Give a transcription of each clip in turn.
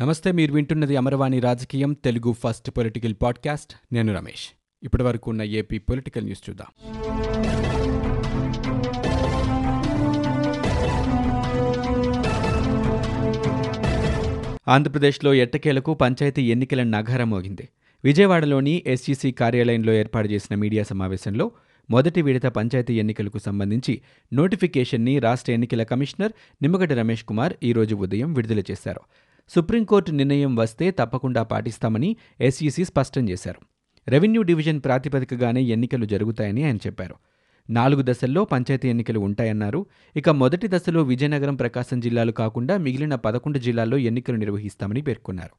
నమస్తే మీరు వింటున్నది అమరవాణి రాజకీయం తెలుగు ఫస్ట్ పొలిటికల్ పాడ్కాస్ట్. నేను రమేష్. ఇప్పటి వరకు ఉన్న ఏపీ పొలిటికల్ న్యూస్ చూద్దాం. ఆంధ్రప్రదేశ్లో ఎట్టకేలకు పంచాయతీ ఎన్నికల నగరం మోగింది. విజయవాడలోని ఎస్ఈసీ కార్యాలయంలో ఏర్పాటు చేసిన మీడియా సమావేశంలో మొదటి విడత పంచాయతీ ఎన్నికలకు సంబంధించి నోటిఫికేషన్ని రాష్ట్ర ఎన్నికల కమిషనర్ నిమ్మగడ్డ రమేష్ కుమార్ ఈరోజు ఉదయం విడుదల చేశారు. సుప్రీంకోర్టు నిర్ణయం వస్తే తప్పకుండా పాటిస్తామని ఎస్ఈసీ స్పష్టం చేశారు. రెవెన్యూ డివిజన్ ప్రాతిపదికగానే ఎన్నికలు జరుగుతాయని ఆయన చెప్పారు. నాలుగు దశల్లో పంచాయతీ ఎన్నికలు ఉంటాయన్నారు. ఇక మొదటి దశలో విజయనగరం ప్రకాశం జిల్లాలు కాకుండా మిగిలిన పదకొండు జిల్లాల్లో ఎన్నికలు నిర్వహిస్తామని పేర్కొన్నారు.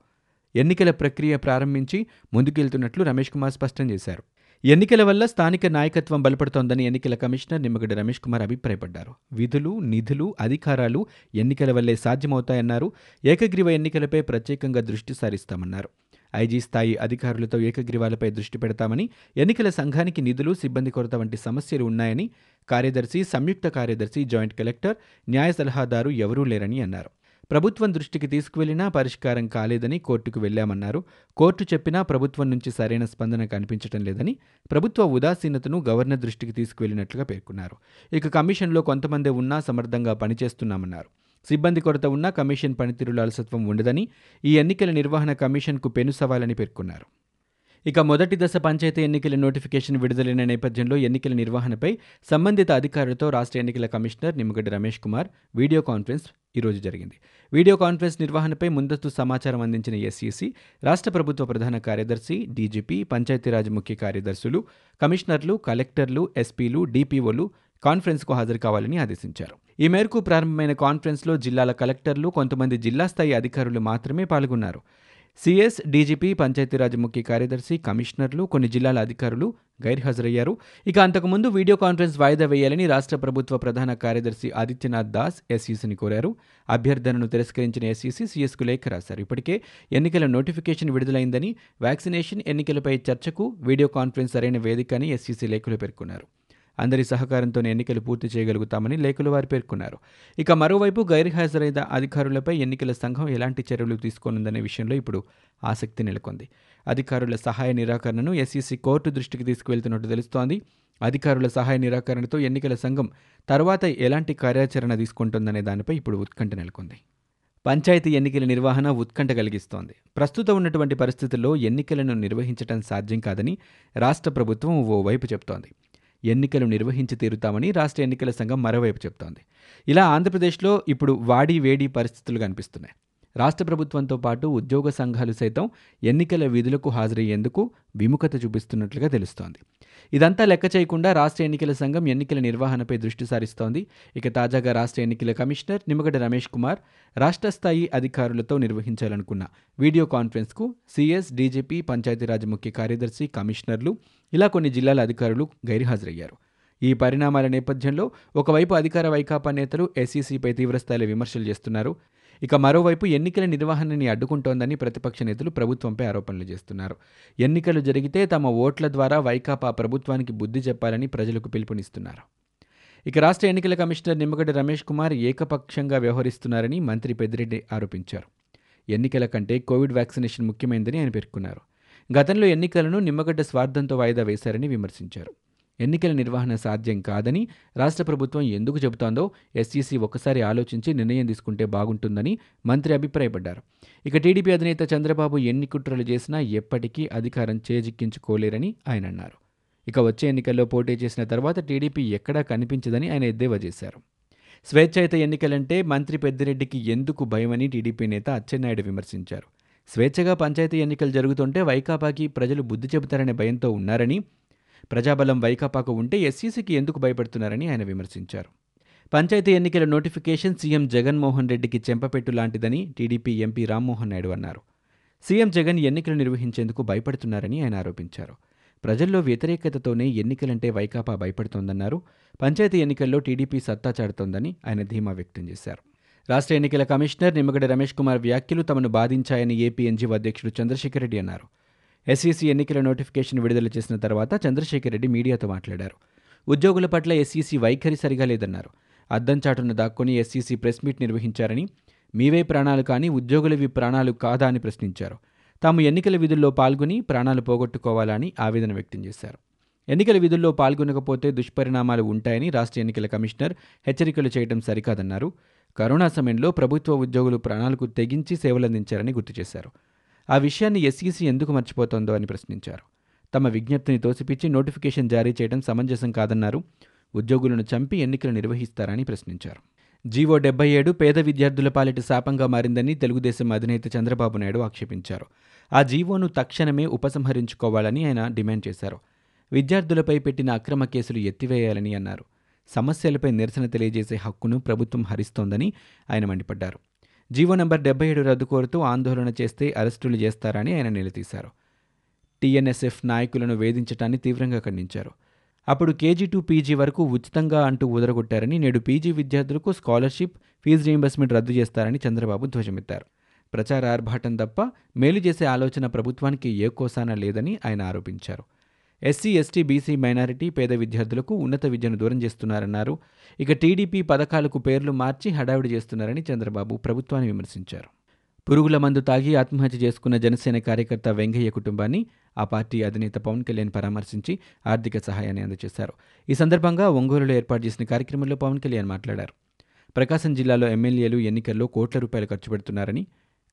ఎన్నికల ప్రక్రియ ప్రారంభించి ముందుకెళ్తున్నట్లు రమేష్ కుమార్ స్పష్టం చేశారు. ఎన్నికల వల్ల స్థానిక నాయకత్వం బలపడుతోందని ఎన్నికల కమిషనర్ నిమ్మగడ్డ రమేష్ కుమార్ అభిప్రాయపడ్డారు. విధులు నిధులు అధికారాలు ఎన్నికల వల్లే సాధ్యమవుతాయన్నారు. ఏకగ్రీవ ఎన్నికలపై ప్రత్యేకంగా దృష్టి సారిస్తామన్నారు. ఐజీ స్థాయి అధికారులతో ఏకగ్రీవాలపై దృష్టి పెడతామని ఎన్నికల సంఘానికి నిధులు సిబ్బంది కొరత వంటి సమస్యలు ఉన్నాయని కార్యదర్శి సంయుక్త కార్యదర్శి జాయింట్ కలెక్టర్ న్యాయ సలహాదారు ఎవరూ లేరని అన్నారు. ప్రభుత్వం దృష్టికి తీసుకువెళ్ళినా పరిష్కారం కాలేదని కోర్టుకు వెళ్ళామన్నారు కోర్టు చెప్పినా ప్రభుత్వం నుంచి సరైన స్పందన కనిపించడం లేదని ప్రభుత్వ ఉదాసీనతను గవర్నర్ దృష్టికి తీసుకువెళ్ళినట్లుగా పేర్కొన్నారు. ఇక కమిషన్లో కొంతమందే ఉన్నా సమర్థంగా పనిచేస్తున్నామన్నారు. సిబ్బంది కొరత ఉన్నా కమిషన్ పనితీరులో అలసత్వం ఉండదని ఈ ఎన్నికల నిర్వహణ కమిషన్కు పెను సవాలని పేర్కొన్నారు. ఇక మొదటి దశ పంచాయతీ ఎన్నికల నోటిఫికేషన్ విడుదలైన నేపథ్యంలో ఎన్నికల నిర్వహణపై సంబంధిత అధికారులతో రాష్ట్ర ఎన్నికల commissioner Nimmagadda Ramesh Kumar video conference ఈరోజు జరిగింది. వీడియో కాన్ఫరెన్స్ నిర్వహణపై ముందస్తు సమాచారం అందించిన ఎస్ఈసి రాష్ట్ర ప్రభుత్వ ప్రధాన కార్యదర్శి డీజీపీ పంచాయతీరాజ్ ముఖ్య కార్యదర్శులు కమిషనర్లు కలెక్టర్లు ఎస్పీలు డీపీఓలు కాన్ఫరెన్స్కు హాజరు కావాలని ఆదేశించారు. ఈ మేరకు ప్రారంభమైన కాన్ఫరెన్స్లో జిల్లాల కలెక్టర్లు కొంతమంది జిల్లా స్థాయి అధికారులు మాత్రమే పాల్గొన్నారు. సిఎస్ డీజీపీ పంచాయతీరాజ్ ముఖ్య కార్యదర్శి కమిషనర్లు కొన్ని జిల్లాల అధికారులు గైర్హాజరయ్యారు. ఇక అంతకుముందు వీడియో కాన్ఫరెన్స్ వాయిదా వేయాలని రాష్ట్ర ప్రభుత్వ ప్రధాన కార్యదర్శి ఆదిత్యనాథ్ దాస్ ఎస్ఈసీని కోరారు. అభ్యర్థనను తిరస్కరించిన ఎస్ఈసీ సీఎస్కు లేఖ రాశారు. ఇప్పటికే ఎన్నికల నోటిఫికేషన్ విడుదలైందని వ్యాక్సినేషన్ ఎన్నికలపై చర్చకు వీడియో కాన్ఫరెన్స్ సరైన వేదిక అని ఎస్ఈసీ లేఖలో పేర్కొన్నారు. అందరి సహకారంతోనే ఎన్నికలు పూర్తి చేయగలుగుతామని లేఖలు వారు పేర్కొన్నారు. ఇక మరోవైపు గైర్హాజరైన అధికారులపై ఎన్నికల సంఘం ఎలాంటి చర్యలు తీసుకోనుందనే విషయంలో ఇప్పుడు ఆసక్తి నెలకొంది. అధికారుల సహాయ నిరాకరణను ఎస్ఈసీ కోర్టు దృష్టికి తీసుకువెళ్తున్నట్టు తెలుస్తోంది. అధికారుల సహాయ నిరాకరణతో ఎన్నికల సంఘం తర్వాత ఎలాంటి కార్యాచరణ తీసుకుంటుందనే దానిపై ఇప్పుడు ఉత్కంఠ నెలకొంది. పంచాయతీ ఎన్నికల నిర్వహణ ఉత్కంఠ కలిగిస్తోంది. ప్రస్తుతం ఉన్నటువంటి పరిస్థితుల్లో ఎన్నికలను నిర్వహించడం సాధ్యం కాదని రాష్ట్ర ప్రభుత్వం ఓవైపు చెబుతోంది ఎన్నికలు నిర్వహించి తీరుతామని రాష్ట్ర ఎన్నికల సంఘం మరోవైపు చెప్తోంది. ఇలా ఆంధ్రప్రదేశ్లో ఇప్పుడు వాడి వేడి పరిస్థితులు కనిపిస్తున్నాయి. రాష్ట్ర ప్రభుత్వంతో పాటు ఉద్యోగ సంఘాలు సైతం ఎన్నికల విధులకు హాజరయ్యేందుకు విముఖత చూపిస్తున్నట్లుగా తెలుస్తోంది. ఇదంతా లెక్క చేయకుండా రాష్ట్ర ఎన్నికల సంఘం ఎన్నికల నిర్వహణపై దృష్టి సారిస్తోంది. ఇక తాజాగా రాష్ట్ర ఎన్నికల కమిషనర్ నిమ్మగడ్డ రమేష్ కుమార్ రాష్ట్ర స్థాయి అధికారులతో నిర్వహించాలనుకున్న వీడియో కాన్ఫరెన్స్కు సీఎస్ డీజీపీ పంచాయతీరాజ్ ముఖ్య కార్యదర్శి కమిషనర్లు ఇలా కొన్ని జిల్లాల అధికారులు గైర్హాజరయ్యారు. ఈ పరిణామాల నేపథ్యంలో ఒకవైపు అధికార వైకాపా నేతలు ఎస్సీసీపై తీవ్రస్థాయిలో విమర్శలు చేస్తున్నారు. ఇక మరోవైపు ఎన్నికల నిర్వహణని అడ్డుకుంటోందని ప్రతిపక్ష నేతలు ప్రభుత్వంపై ఆరోపణలు చేస్తున్నారు. ఎన్నికలు జరిగితే తమ ఓట్ల ద్వారా వైకాపా ప్రభుత్వానికి బుద్ధి చెప్పాలని ప్రజలకు పిలుపునిస్తున్నారు. ఇక రాష్ట్ర ఎన్నికల కమిషనర్ నిమ్మగడ్డ రమేష్ కుమార్ ఏకపక్షంగా వ్యవహరిస్తున్నారని మంత్రి పెద్దిరెడ్డి ఆరోపించారు. ఎన్నికల కంటే కోవిడ్ వ్యాక్సినేషన్ ముఖ్యమైందని ఆయన పేర్కొన్నారు. గతంలో ఎన్నికలను నిమ్మగడ్డ స్వార్థంతో వాయిదా వేశారని విమర్శించారు. ఎన్నికల నిర్వహణ సాధ్యం కాదని రాష్ట్ర ప్రభుత్వం ఎందుకు చెబుతోందో ఎస్ఈసీ ఒకసారి ఆలోచించి నిర్ణయం తీసుకుంటే బాగుంటుందని మంత్రి అభిప్రాయపడ్డారు. ఇక టీడీపీ అధినేత చంద్రబాబు ఎన్ని కుట్రలు చేసినా ఎప్పటికీ అధికారం చేజిక్కించుకోలేరని ఆయన అన్నారు. ఇక వచ్చే ఎన్నికల్లో పోటీ చేసిన తర్వాత టీడీపీ ఎక్కడా కనిపించదని ఆయన ఎద్దేవా చేశారు. స్వేచ్ఛాయుత ఎన్నికలంటే మంత్రి పెద్దిరెడ్డికి ఎందుకు భయమని టీడీపీ నేత అచ్చెన్నాయుడు విమర్శించారు. స్వేచ్ఛగా పంచాయతీ ఎన్నికలు జరుగుతుంటే వైకాపాకి ప్రజలు బుద్ధి చెబుతారనే భయంతో ఉన్నారని ప్రజాబలం వైకాపాకు ఉంటే ఎస్సీసీకి ఎందుకు భయపడుతున్నారని ఆయన విమర్శించారు. పంచాయతీ ఎన్నికల నోటిఫికేషన్ సీఎం జగన్మోహన్ రెడ్డికి చెంపపెట్టు లాంటిదని టీడీపీ ఎంపీ రామ్మోహన్ నాయుడు అన్నారు. సీఎం జగన్ ఎన్నికలు నిర్వహించేందుకు భయపడుతున్నారని ఆయన ఆరోపించారు. ప్రజల్లో వ్యతిరేకతతోనే ఎన్నికలంటే వైకాపా భయపడుతోందన్నారు. పంచాయతీ ఎన్నికల్లో టీడీపీ సత్తా చాటుతోందని ఆయన ధీమా వ్యక్తం చేశారు. రాష్ట్ర ఎన్నికల కమిషనర్ నిమ్మగడ్డ రమేష్ కుమార్ వ్యాఖ్యలు తమను బాధించాయని ఏపీ ఎన్జీఓ అధ్యక్షుడు చంద్రశేఖర్ రెడ్డి అన్నారు. ఎస్ఈసీ ఎన్నికల నోటిఫికేషన్ విడుదల చేసిన తర్వాత చంద్రశేఖర్ రెడ్డి మీడియాతో మాట్లాడారు. ఉద్యోగుల పట్ల ఎస్ఈసీ వైఖరి సరిగా లేదన్నారు. అద్దం చాటున దాక్కుని ఎస్ఈసీ ప్రెస్ మీట్ నిర్వహించారని మీవే ప్రాణాలు కానీ ఉద్యోగులవి ప్రాణాలు కాదా అని ప్రశ్నించారు. తాము ఎన్నికల విధుల్లో పాల్గొని ప్రాణాలు పోగొట్టుకోవాలని ఆవేదన వ్యక్తం చేశారు. ఎన్నికల విధుల్లో పాల్గొనకపోతే దుష్పరిణామాలు ఉంటాయని రాష్ట్ర ఎన్నికల కమిషనర్ హెచ్చరికలు చేయడం సరికాదన్నారు. కరోనా సమయంలో ప్రభుత్వ ఉద్యోగులు ప్రాణాలకు తెగించి సేవలందించారని గుర్తు చేశారు. ఆ విషయాన్ని ఎస్ఈసీ ఎందుకు మర్చిపోతోందో అని ప్రశ్నించారు. తమ విజ్ఞప్తిని తోసిపిచ్చి నోటిఫికేషన్ జారీ చేయడం సమంజసం కాదన్నారు. ఉద్యోగులను చంపి ఎన్నికలు నిర్వహిస్తారని ప్రశ్నించారు. జీవో డెబ్బై ఏడు పేద విద్యార్థుల పాలిట శాపంగా మారిందని తెలుగుదేశం అధినేత చంద్రబాబు నాయుడు ఆక్షేపించారు. ఆ జీవోను తక్షణమే ఉపసంహరించుకోవాలని ఆయన డిమాండ్ చేశారు. విద్యార్థులపై పెట్టిన అక్రమ కేసులు ఎత్తివేయాలని అన్నారు. సమస్యలపై నిరసన తెలియజేసే హక్కును ప్రభుత్వం హరిస్తోందని ఆయన మండిపడ్డారు. జీవో నెంబర్ డెబ్బై ఏడు రద్దు కోరుతూ ఆందోళన చేస్తే అరెస్టులు చేస్తారని ఆయన నిలదీశారు. టీఎన్ఎస్ఎఫ్ నాయకులను వేధించటాన్ని తీవ్రంగా ఖండించారు. అప్పుడు కేజీ టు పీజీ వరకు ఉచితంగా అంటూ ఉదరగొట్టారని నేడు పీజీ విద్యార్థులకు స్కాలర్షిప్ ఫీజు రీయింబర్స్మెంట్ రద్దు చేస్తారని చంద్రబాబు ధ్వజమెత్తారు. ప్రచార ఆర్భాటం తప్ప మేలు చేసే ఆలోచన ప్రభుత్వానికి ఏ కోసాన లేదని ఆయన ఆరోపించారు. ఎస్సీ ఎస్టీ బీసీ మైనారిటీ పేద విద్యార్థులకు ఉన్నత విద్యను దూరం చేస్తున్నారన్నారు. ఇక టీడీపీ పథకాలకు పేర్లు మార్చి హడావిడి చేస్తున్నారని చంద్రబాబు ప్రభుత్వాన్ని విమర్శించారు. పురుగుల మందు తాగి ఆత్మహత్య చేసుకున్న జనసేన కార్యకర్త వెంగయ్య కుటుంబాన్ని ఆ పార్టీ అధినేత పవన్ కళ్యాణ్ పరామర్శించి ఆర్థిక సహాయాన్ని అందజేశారు. ఈ సందర్భంగా ఒంగోలులో ఏర్పాటు చేసిన కార్యక్రమంలో పవన్ కళ్యాణ్ మాట్లాడారు. ప్రకాశం జిల్లాలో ఎమ్మెల్యేలు ఎన్నికల్లో కోట్ల రూపాయలు ఖర్చు పెడుతున్నారని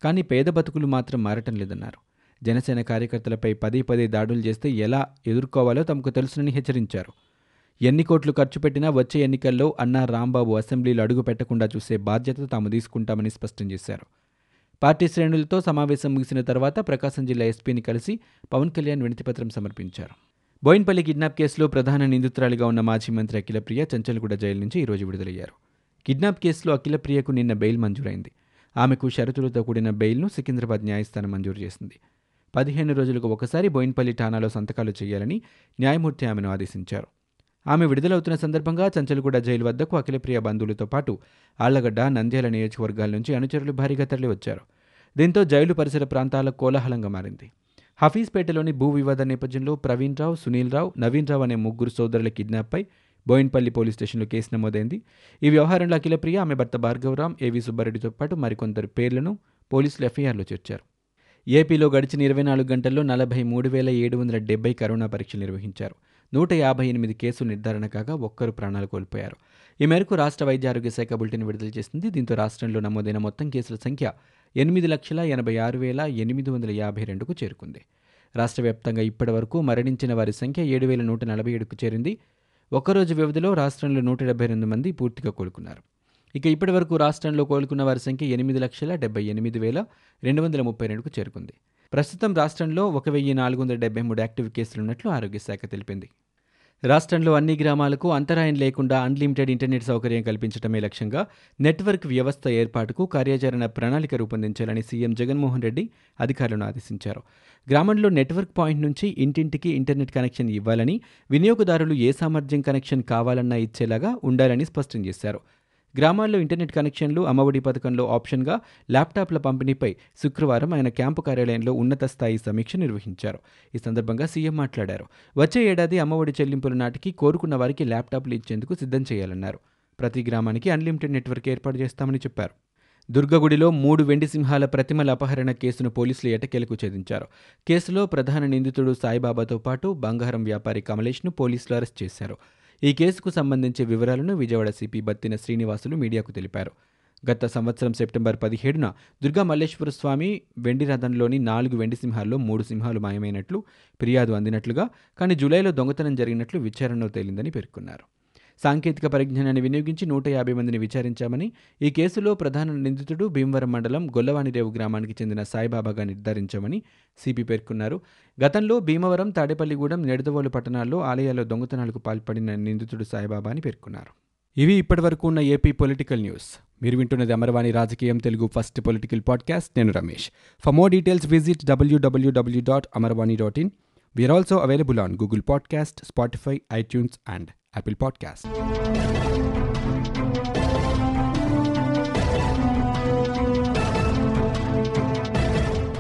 కానీ పేద బతుకులు మాత్రం మారటం లేదన్నారు. జనసేన కార్యకర్తలపై పదే పదే దాడులు చేస్తే ఎలా ఎదుర్కోవాలో తమకు తెలుసునని హెచ్చరించారు. ఎన్ని కోట్లు ఖర్చు పెట్టినా వచ్చే ఎన్నికల్లో అన్నా రాంబాబు అసెంబ్లీలో అడుగు పెట్టకుండా చూసే బాధ్యత తాము తీసుకుంటామని స్పష్టం చేశారు. పార్టీ శ్రేణులతో సమావేశం ముగిసిన తర్వాత ప్రకాశం జిల్లా ఎస్పీని కలిసి పవన్ కళ్యాణ్ వినతిపత్రం సమర్పించారు. బోయిన్పల్లి కిడ్నాప్ కేసులో ప్రధాన నిందితురాలిగా ఉన్న మాజీ మంత్రి అఖిలప్రియ చంచల్గూడ జైలు నుంచి ఈరోజు విడుదలయ్యారు. కిడ్నాప్ కేసులో అఖిలప్రియకు నిన్న బెయిల్ మంజూరైంది. ఆమెకు షరతులతో కూడిన బెయిల్ను సికింద్రాబాద్ న్యాయస్థానం మంజూరు చేసింది. పదిహేను రోజులకు ఒకసారి బోయిన్పల్లి ఠాణాలో సంతకాలు చేయాలని న్యాయమూర్తి ఆమెను ఆదేశించారు. ఆమె విడుదలవుతున్న సందర్భంగా చంచల్గూడ జైలు వద్దకు అఖిలప్రియ బంధువులతో పాటు ఆళ్ళగడ్డ నంద్యాల నియోజకవర్గాల నుంచి అనుచరులు భారీగా తరలివచ్చారు. దీంతో జైలు పరిసర ప్రాంతాల కోలాహలంగా మారింది. హఫీజ్పేటలోని భూ వివాద నేపథ్యంలో ప్రవీణ్ రావు సునీల్ రావు నవీన్ రావు అనే ముగ్గురు సోదరుల కిడ్నాప్పై బోయిన్పల్లి పోలీస్ స్టేషన్లో కేసు నమోదైంది. ఈ వ్యవహారంలో అఖిలప్రియ ఆమె భర్త భార్గవరాం ఏవి సుబ్బారెడ్డితో పాటు మరికొందరు పేర్లను పోలీసులు ఎఫ్ఐఆర్లో చేర్చారు. ఏపీలో గడిచిన ఇరవై నాలుగు గంటల్లో నలభై మూడు వేల ఏడు వందల డెబ్బై కరోనా పరీక్షలు నిర్వహించారు. నూట యాభై ఎనిమిది కేసులు నిర్ధారణ కాగా ఒక్కరు ప్రాణాలు కోల్పోయారు. ఈ మేరకు రాష్ట్ర వైద్య ఆరోగ్య శాఖ బులెటిన్ విడుదల చేసింది. దీంతో రాష్ట్రంలో నమోదైన మొత్తం కేసుల సంఖ్య ఎనిమిది లక్షల ఎనభై ఆరు వేల ఎనిమిది వందల యాభై రెండుకు చేరుకుంది. రాష్ట్ర వ్యాప్తంగా ఇప్పటి వరకు మరణించిన వారి సంఖ్య ఏడు వేల నూట నలభై ఏడుకు చేరింది. ఒక్కరోజు వ్యవధిలో రాష్ట్రంలో నూట డెబ్బై రెండు మంది పూర్తిగా కోలుకున్నారు. ఇక ఇప్పటి వరకు రాష్ట్రంలో కోలుకున్న వారి సంఖ్య ఎనిమిది లక్షల డెబ్బై ఎనిమిది వేల రెండు వందల ముప్పై రెండుకు చేరుకుంది. ప్రస్తుతం రాష్ట్రంలో ఒక వెయ్యి నాలుగు వందల డెబ్బై మూడు యాక్టివ్ కేసులున్నట్లు ఆరోగ్య శాఖ తెలిపింది. రాష్ట్రంలో అన్ని గ్రామాలకు అంతరాయం లేకుండా అన్లిమిటెడ్ ఇంటర్నెట్ సౌకర్యం కల్పించడమే లక్ష్యంగా నెట్వర్క్ వ్యవస్థ ఏర్పాటుకు కార్యాచరణ ప్రణాళిక రూపొందించాలని సీఎం జగన్మోహన్ రెడ్డి అధికారులను ఆదేశించారు. గ్రామంలో నెట్వర్క్ పాయింట్ నుంచి ఇంటింటికి ఇంటర్నెట్ కనెక్షన్ ఇవ్వాలని వినియోగదారులు ఏ సామర్థ్యం కనెక్షన్ కావాలన్నా ఇచ్చేలాగా ఉండాలని స్పష్టం చేశారు. గ్రామాల్లో ఇంటర్నెట్ కనెక్షన్లు అమ్మఒడి పథకంలో ఆప్షన్గా ల్యాప్టాప్ల పంపిణీపై శుక్రవారం ఆయన క్యాంపు కార్యాలయంలో ఉన్నత స్థాయి సమీక్ష నిర్వహించారు. ఈ సందర్భంగా సీఎం మాట్లాడారు. వచ్చే ఏడాది అమ్మఒడి చెల్లింపుల నాటికి కోరుకున్న వారికి ల్యాప్టాప్లు ఇచ్చేందుకు సిద్ధం చేయాలన్నారు. ప్రతి గ్రామానికి అన్లిమిటెడ్ నెట్వర్క్ ఏర్పాటు చేస్తామని చెప్పారు. దుర్గగుడిలో మూడు వెండి సింహాల ప్రతిమల అపహరణ కేసును పోలీసులు ఎటకేలకు ఛేదించారు. కేసులో ప్రధాన నిందితుడు సాయిబాబాతో పాటు బంగారం వ్యాపారి కమలేష్ను పోలీసులు అరెస్ట్ చేశారు. ఈ కేసుకు సంబంధించి వివరాలను విజయవాడ సిపి బత్తిన శ్రీనివాసులు మీడియాకు తెలిపారు. గత సంవత్సరం సెప్టెంబర్ పదిహేడున దుర్గా మల్లేశ్వర స్వామి వెండి రథంలోని నాలుగు వెండి సింహాల్లో మూడు సింహాలు మాయమైనట్లు ఫిర్యాదు అందినట్లుగా కానీ జూలైలో దొంగతనం జరిగినట్లు విచారణలో తేలిందని పేర్కొన్నారు. సాంకేతిక పరిజ్ఞానాన్ని వినియోగించి నూట యాభై మందిని విచారించామని ఈ కేసులో ప్రధాన నిందితుడు భీమవరం మండలం గొల్లవాణిరేవు గ్రామానికి చెందిన సాయిబాబాగా నిర్ధారించామని సిపి పేర్కొన్నారు. గతంలో భీమవరం తాడేపల్లిగూడెం నెడదవోలు పట్టణాల్లో ఆలయాల్లో దొంగతనాలకు పాల్పడిన నిందితుడు సాయిబాబా అని పేర్కొన్నారు. ఇవి ఇప్పటివరకు ఉన్న ఏపీ పొలిటికల్ న్యూస్. మీరు వింటున్నది అమర్వాణి రాజకీయం తెలుగు ఫస్ట్ పొలిటికల్ పాడ్కాస్ట్. నేను Ramesh. For more details visit WWW dot Amarvani dot in we are also available on Google podcast Spotify iTunes and Apple Podcast.